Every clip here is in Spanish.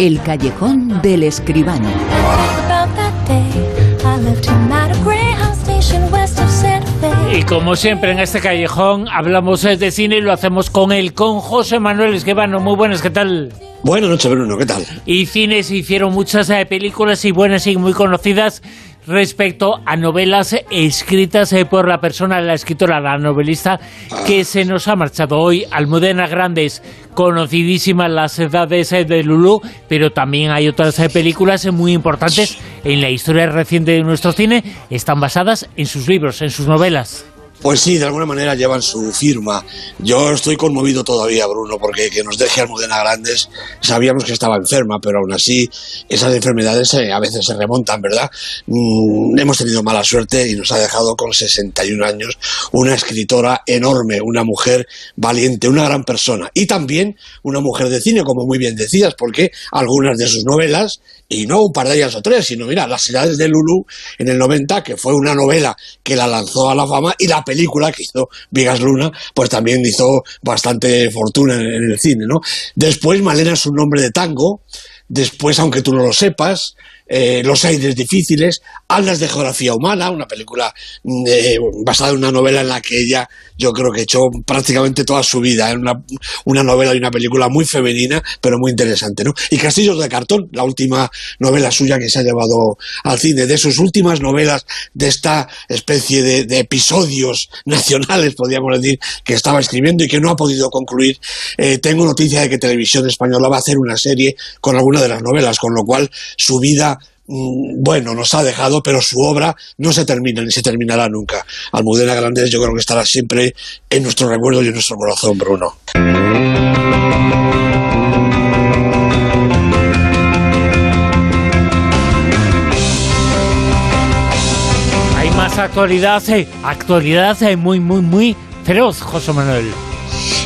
El callejón del escribano. Y como siempre en este callejón hablamos de cine y lo hacemos con él, con José Manuel Esquivano. Muy buenas, ¿qué tal? Buenas noches, Bruno, ¿qué tal? Y cines hicieron muchas eh, películas y buenas y muy conocidas respecto a novelas escritas eh, por la persona, la escritora, la novelista que se nos ha marchado hoy. Almudena Grandes, conocidísimas las edades eh, de Lulú, pero también hay otras eh, películas muy importantes en la historia reciente de nuestro cine, están basadas en sus libros, en sus novelas. Pues sí, de alguna manera llevan su firma. Yo estoy conmovido todavía, Bruno, porque que nos deje Almudena Grandes, sabíamos que estaba enferma, pero aún así esas enfermedades eh, a veces se remontan, ¿verdad? Mm, hemos tenido mala suerte y nos ha dejado con 61 años una escritora enorme, una mujer valiente, una gran persona y también una mujer de cine, como muy bien decías, porque algunas de sus novelas, y no un par de ellas o tres, sino mira, Las edades de Lulu en el 90, que fue una novela que la lanzó a la fama, y la película que hizo Vigas Luna, pues también hizo bastante fortuna en, el cine, ¿no? Después Malena es un nombre de tango, después, aunque tú no lo sepas, eh, Los aires difíciles, Aldas de geografía humana, una película mm, eh, basada en una novela en la que ella yo creo que echó prácticamente toda su vida, en una, una, novela y una película muy femenina, pero muy interesante, ¿no? Y Castillos de cartón, la última novela suya que se ha llevado al cine, de sus últimas novelas, de esta especie de, episodios nacionales, podríamos decir, que estaba escribiendo y que no ha podido concluir, eh, tengo noticia de que Televisión Española va a hacer una serie con alguna de las novelas, con lo cual su vida bueno, nos ha dejado, pero su obra no se termina ni se terminará nunca. Almudena Grandes yo creo que estará siempre en nuestro recuerdo y en nuestro corazón, Bruno. Hay más actualidad, eh, actualidad eh, muy, muy, muy feroz, José Manuel.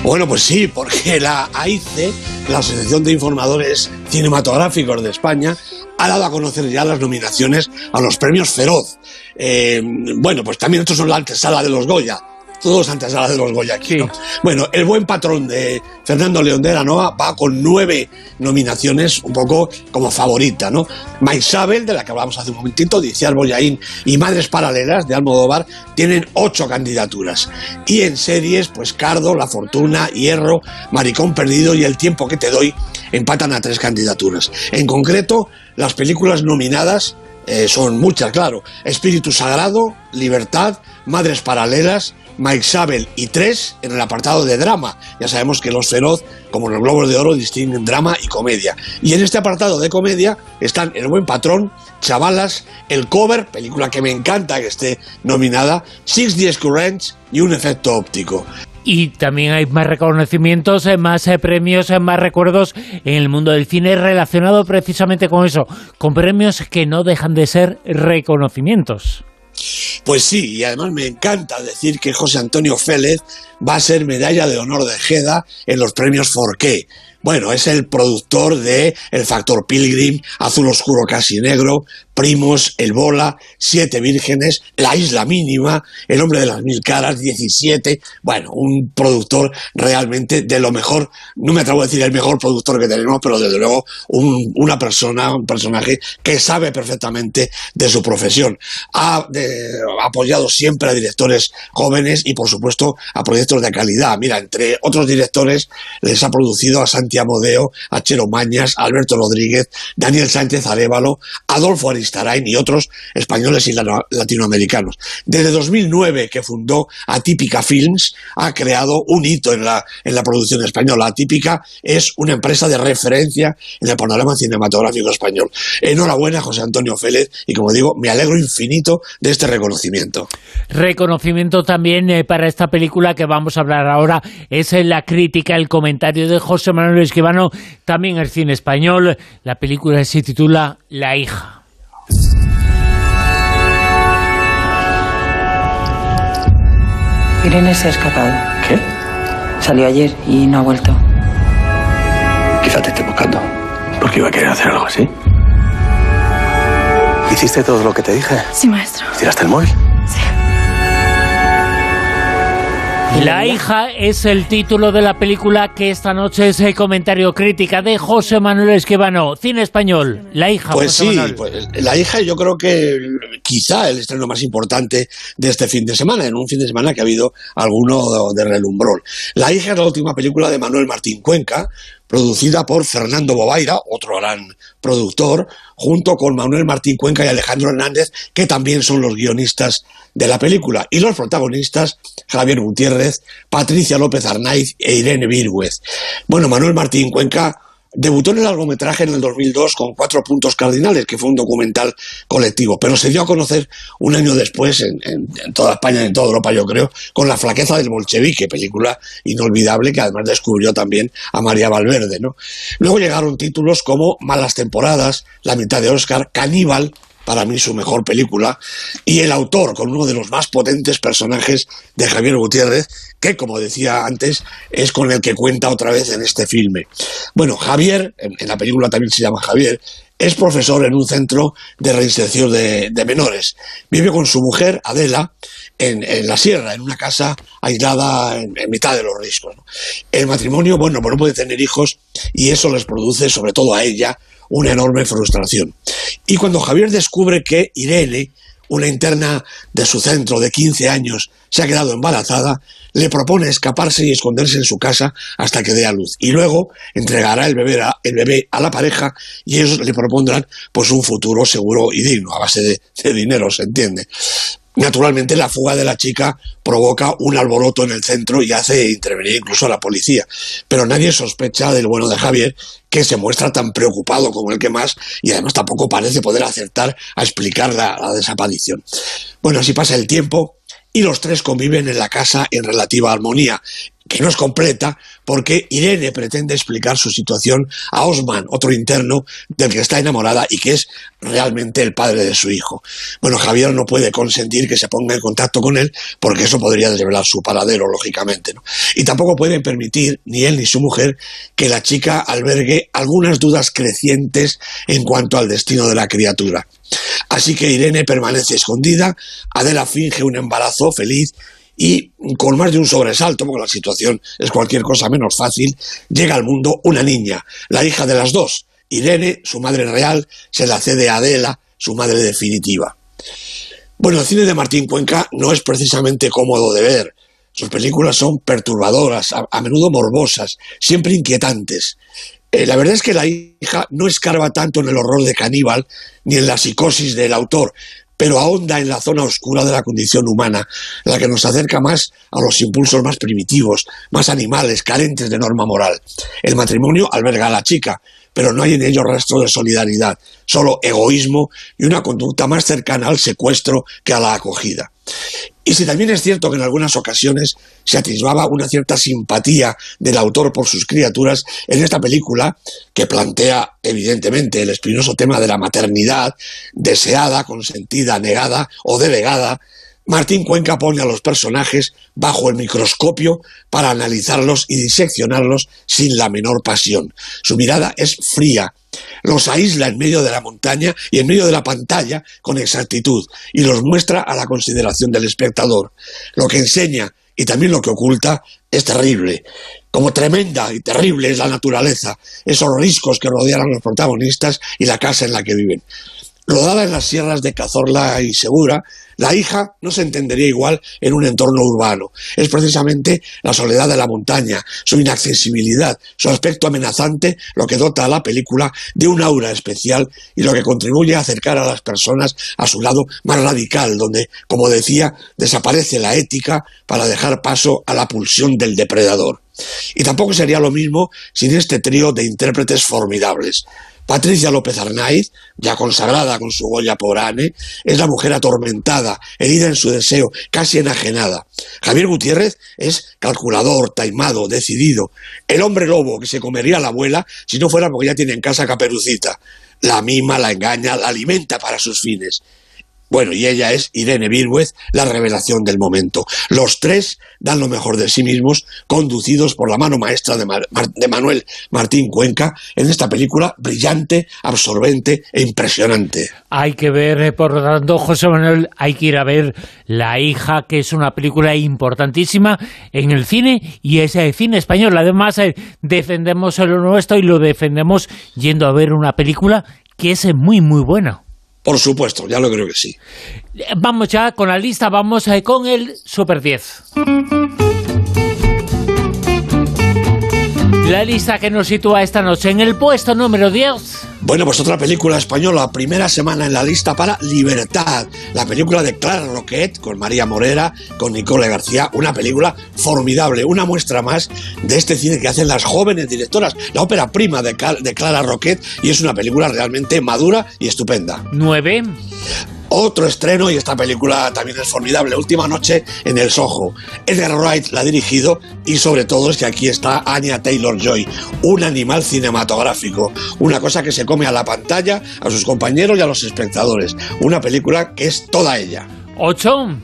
Bueno, pues sí, porque la AICE, la Asociación de Informadores Cinematográficos de España, ha dado a conocer ya las nominaciones a los premios Feroz. Eh, bueno, pues también estos son la antesala de los Goya todos antes de los Goya aquí. Bueno, el buen patrón de Fernando León de Aranoa va con nueve nominaciones, un poco como favorita, ¿no? Maisabel, de la que hablamos hace un momentito, Diciar Boyaín y Madres Paralelas de Almodóvar tienen ocho candidaturas. Y en series, pues Cardo, La Fortuna, Hierro, Maricón Perdido y El Tiempo que te doy empatan a tres candidaturas. En concreto, las películas nominadas eh, son muchas, claro. Espíritu Sagrado, Libertad, Madres Paralelas, Mike Sabel y tres en el apartado de drama. Ya sabemos que los Feroz, como los Globos de Oro, distinguen drama y comedia. Y en este apartado de comedia están El Buen Patrón, Chavalas, El Cover, película que me encanta que esté nominada, Six Days Currents y Un Efecto Óptico. Y también hay más reconocimientos, eh, más eh, premios, eh, más recuerdos en el mundo del cine relacionado precisamente con eso, con premios que no dejan de ser reconocimientos. Pues sí, y además me encanta decir que José Antonio Félez va a ser medalla de honor de Jeda en los premios Forqué. Bueno, es el productor de El Factor Pilgrim, Azul Oscuro Casi Negro, Primos, El Bola, Siete Vírgenes, La Isla Mínima, El Hombre de las Mil Caras, 17. Bueno, un productor realmente de lo mejor, no me atrevo a decir el mejor productor que tenemos, pero desde luego una persona, un personaje que sabe perfectamente de su profesión. Ha apoyado siempre a directores jóvenes y, por supuesto, a proyectos de calidad. Mira, entre otros directores les ha producido a Santiago Modeo, a Chero Mañas, Alberto Rodríguez, Daniel Sánchez Arevalo, Adolfo Aristide y otros españoles y latinoamericanos. Desde 2009, que fundó Atípica Films, ha creado un hito en la, en la producción española. Atípica es una empresa de referencia en el panorama cinematográfico español. Enhorabuena, José Antonio Félez, y como digo, me alegro infinito de este reconocimiento. Reconocimiento también eh, para esta película que vamos a hablar ahora, es la crítica, el comentario de José Manuel Esquivano, también el cine español. La película se titula La hija. Irene se ha escapado. ¿Qué? Salió ayer y no ha vuelto. Quizá te esté buscando. Porque iba a querer hacer algo así. ¿Hiciste todo lo que te dije? Sí, maestro. ¿Tiraste el móvil? La hija es el título de la película que esta noche es el comentario crítica de José Manuel Esquivano, cine español. La hija. Pues sí, pues, la hija yo creo que quizá el estreno más importante de este fin de semana, en un fin de semana que ha habido alguno de relumbrón. La hija es la última película de Manuel Martín Cuenca, producida por Fernando Bobaira, otro gran productor, junto con Manuel Martín Cuenca y Alejandro Hernández, que también son los guionistas de la película. Y los protagonistas, Javier Gutiérrez, Patricia López Arnaiz e Irene Virgüez. Bueno, Manuel Martín Cuenca Debutó en el largometraje en el 2002 con Cuatro Puntos Cardinales, que fue un documental colectivo, pero se dio a conocer un año después en, toda España en toda Europa, yo creo, con La flaqueza del bolchevique, película inolvidable que además descubrió también a María Valverde. ¿no? Luego llegaron títulos como Malas temporadas, La mitad de Oscar, Caníbal, para mí su mejor película, y el autor, con uno de los más potentes personajes de Javier Gutiérrez, que, como decía antes, es con el que cuenta otra vez en este filme. Bueno, Javier, en, la película también se llama Javier, es profesor en un centro de reinserción de, menores. Vive con su mujer, Adela, en, la sierra, en una casa aislada en, mitad de los riscos. El matrimonio, bueno, pues no puede tener hijos y eso les produce, sobre todo a ella, una enorme frustración. Y cuando Javier descubre que Irene, una interna de su centro de 15 años, se ha quedado embarazada, le propone escaparse y esconderse en su casa hasta que dé a luz. Y luego entregará el bebé a, la pareja y ellos le propondrán pues un futuro seguro y digno, a base de dinero, se entiende. Naturalmente, la fuga de la chica provoca un alboroto en el centro y hace intervenir incluso a la policía. Pero nadie sospecha del bueno de Javier, que se muestra tan preocupado como el que más y además tampoco parece poder acertar a explicar la, la desaparición. Bueno, así pasa el tiempo y los tres conviven en la casa en relativa armonía que no es completa, porque Irene pretende explicar su situación a Osman, otro interno del que está enamorada y que es realmente el padre de su hijo. Bueno, Javier no puede consentir que se ponga en contacto con él porque eso podría desvelar su paradero, lógicamente. ¿no? Y tampoco pueden permitir, ni él ni su mujer, que la chica albergue algunas dudas crecientes en cuanto al destino de la criatura. Así que Irene permanece escondida, Adela finge un embarazo feliz y con más de un sobresalto, porque la situación es cualquier cosa menos fácil, llega al mundo una niña, la hija de las dos. Irene, su madre real, se la cede a Adela, su madre definitiva. Bueno, el cine de Martín Cuenca no es precisamente cómodo de ver. Sus películas son perturbadoras, a, menudo morbosas, siempre inquietantes. Eh, la verdad es que la hija no escarba tanto en el horror de caníbal ni en la psicosis del autor, pero ahonda en la zona oscura de la condición humana, la que nos acerca más a los impulsos más primitivos, más animales, carentes de norma moral. El matrimonio alberga a la chica, pero no hay en ello rastro de solidaridad, solo egoísmo y una conducta más cercana al secuestro que a la acogida. Y si también es cierto que en algunas ocasiones se atisbaba una cierta simpatía del autor por sus criaturas, en esta película, que plantea evidentemente el espinoso tema de la maternidad, deseada, consentida, negada o delegada, Martín Cuenca pone a los personajes bajo el microscopio para analizarlos y diseccionarlos sin la menor pasión. Su mirada es fría, los aísla en medio de la montaña y en medio de la pantalla con exactitud y los muestra a la consideración del espectador. Lo que enseña y también lo que oculta es terrible. Como tremenda y terrible es la naturaleza, esos riscos que rodean a los protagonistas y la casa en la que viven. Rodada en las sierras de Cazorla y Segura, la hija no se entendería igual en un entorno urbano. Es precisamente la soledad de la montaña, su inaccesibilidad, su aspecto amenazante lo que dota a la película de un aura especial y lo que contribuye a acercar a las personas a su lado más radical, donde, como decía, desaparece la ética para dejar paso a la pulsión del depredador. Y tampoco sería lo mismo sin este trío de intérpretes formidables. Patricia López Arnaiz, ya consagrada con su Goya por Anne, es la mujer atormentada, herida en su deseo, casi enajenada. Javier Gutiérrez es calculador, taimado, decidido. El hombre lobo que se comería la abuela si no fuera porque ya tiene en casa caperucita. La mima, la engaña, la alimenta para sus fines. Bueno, y ella es Irene Birwez, la revelación del momento. Los tres dan lo mejor de sí mismos, conducidos por la mano maestra de, Manuel Martín Cuenca en esta película brillante, absorbente e impresionante. Hay que ver, eh, por lo tanto, José Manuel, hay que ir a ver La hija, que es una película importantísima en el cine y es el cine español. Además, eh, defendemos lo nuestro y lo defendemos yendo a ver una película que es muy, muy buena. Por supuesto, ya lo creo que sí. Vamos ya con la lista, vamos eh, con el Super 10. La lista que nos sitúa esta noche en el puesto número 10. Bueno, pues otra película española, primera semana en la lista para Libertad, la película de Clara Roquet con María Morera, con Nicole García, una película formidable, una muestra más de este cine que hacen las jóvenes directoras, la ópera prima de, de Clara Roquet y es una película realmente madura y estupenda. 9. Otro estreno, y esta película también es formidable, Última Noche en el Soho. Edgar Wright la ha dirigido y sobre todo es que aquí está Anya Taylor-Joy, un animal cinematográfico, una cosa que se come a la pantalla, a sus compañeros y a los espectadores. Una película que es toda ella. 8.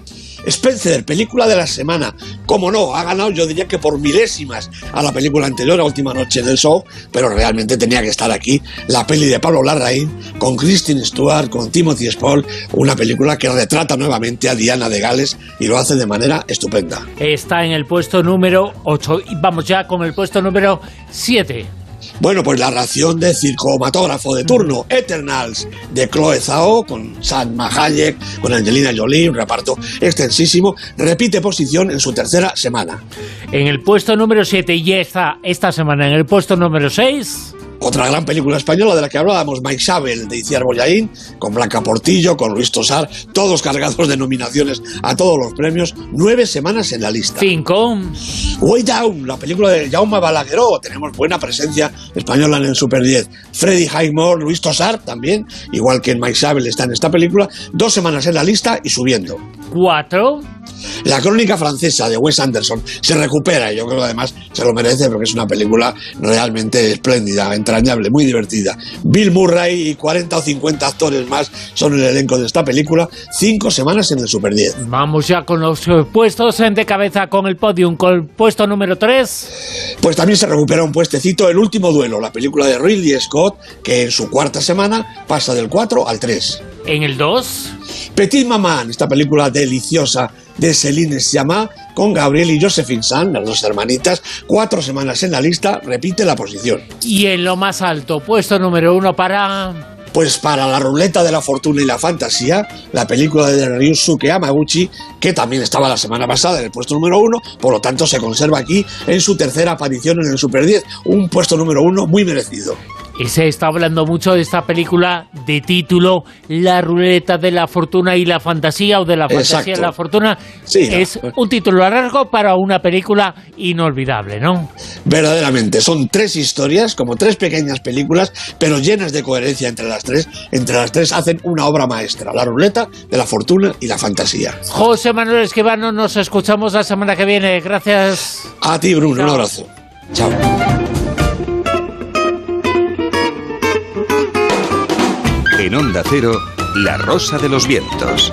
Spencer, película de la semana. Como no, ha ganado yo diría que por milésimas a la película anterior, a Última Noche en el Show, pero realmente tenía que estar aquí. La peli de Pablo Larraín, con Kristen Stewart, con Timothy Spall, una película que retrata nuevamente a Diana de Gales y lo hace de manera estupenda. Está en el puesto número 8 y vamos ya con el puesto número 7. Bueno, pues la ración de circomatógrafo de turno, Eternals, de Chloe Zhao, con Salma Hayek, con Angelina Jolie, un reparto extensísimo, repite posición en su tercera semana. En el puesto número 7 y está esta semana en el puesto número 6... Otra gran película española de la que hablábamos, Mike Sabel, de Iciar Boyaín, con Blanca Portillo, con Luis Tosar, todos cargados de nominaciones a todos los premios, nueve semanas en la lista. Cinco. Way Down, la película de Jaume Balagueró, tenemos buena presencia española en el Super 10. Freddy Highmore, Luis Tosar también, igual que en Mike Sabel está en esta película, dos semanas en la lista y subiendo. Cuatro. La crónica francesa de Wes Anderson se recupera y yo creo que además se lo merece porque es una película realmente espléndida, entrañable, muy divertida. Bill Murray y 40 o 50 actores más son el elenco de esta película, cinco semanas en el Super 10. Vamos ya con los puestos de cabeza con el podium, con el puesto número 3. Pues también se recupera un puestecito El último duelo, la película de Ridley Scott, que en su cuarta semana pasa del 4 al 3. En el 2. Petit Maman, esta película deliciosa de Céline Sciamma con Gabriel y Josephine San, las dos hermanitas, cuatro semanas en la lista, repite la posición. Y en lo más alto, puesto número uno para... Pues para la ruleta de la fortuna y la fantasía, la película de Ryusuke Amaguchi, que también estaba la semana pasada en el puesto número uno, por lo tanto se conserva aquí en su tercera aparición en el Super 10, un puesto número uno muy merecido. Y se está hablando mucho de esta película de título La ruleta de la fortuna y la fantasía o de la fantasía y la fortuna. es un título largo para una película inolvidable, ¿no? Verdaderamente, son tres historias, como tres pequeñas películas, pero llenas de coherencia entre las tres. Entre las tres hacen una obra maestra, La ruleta de la fortuna y la fantasía. José Manuel Esquivano, nos escuchamos la semana que viene. Gracias. A ti, Bruno, un abrazo. Chao. En Onda Cero, La Rosa de los Vientos.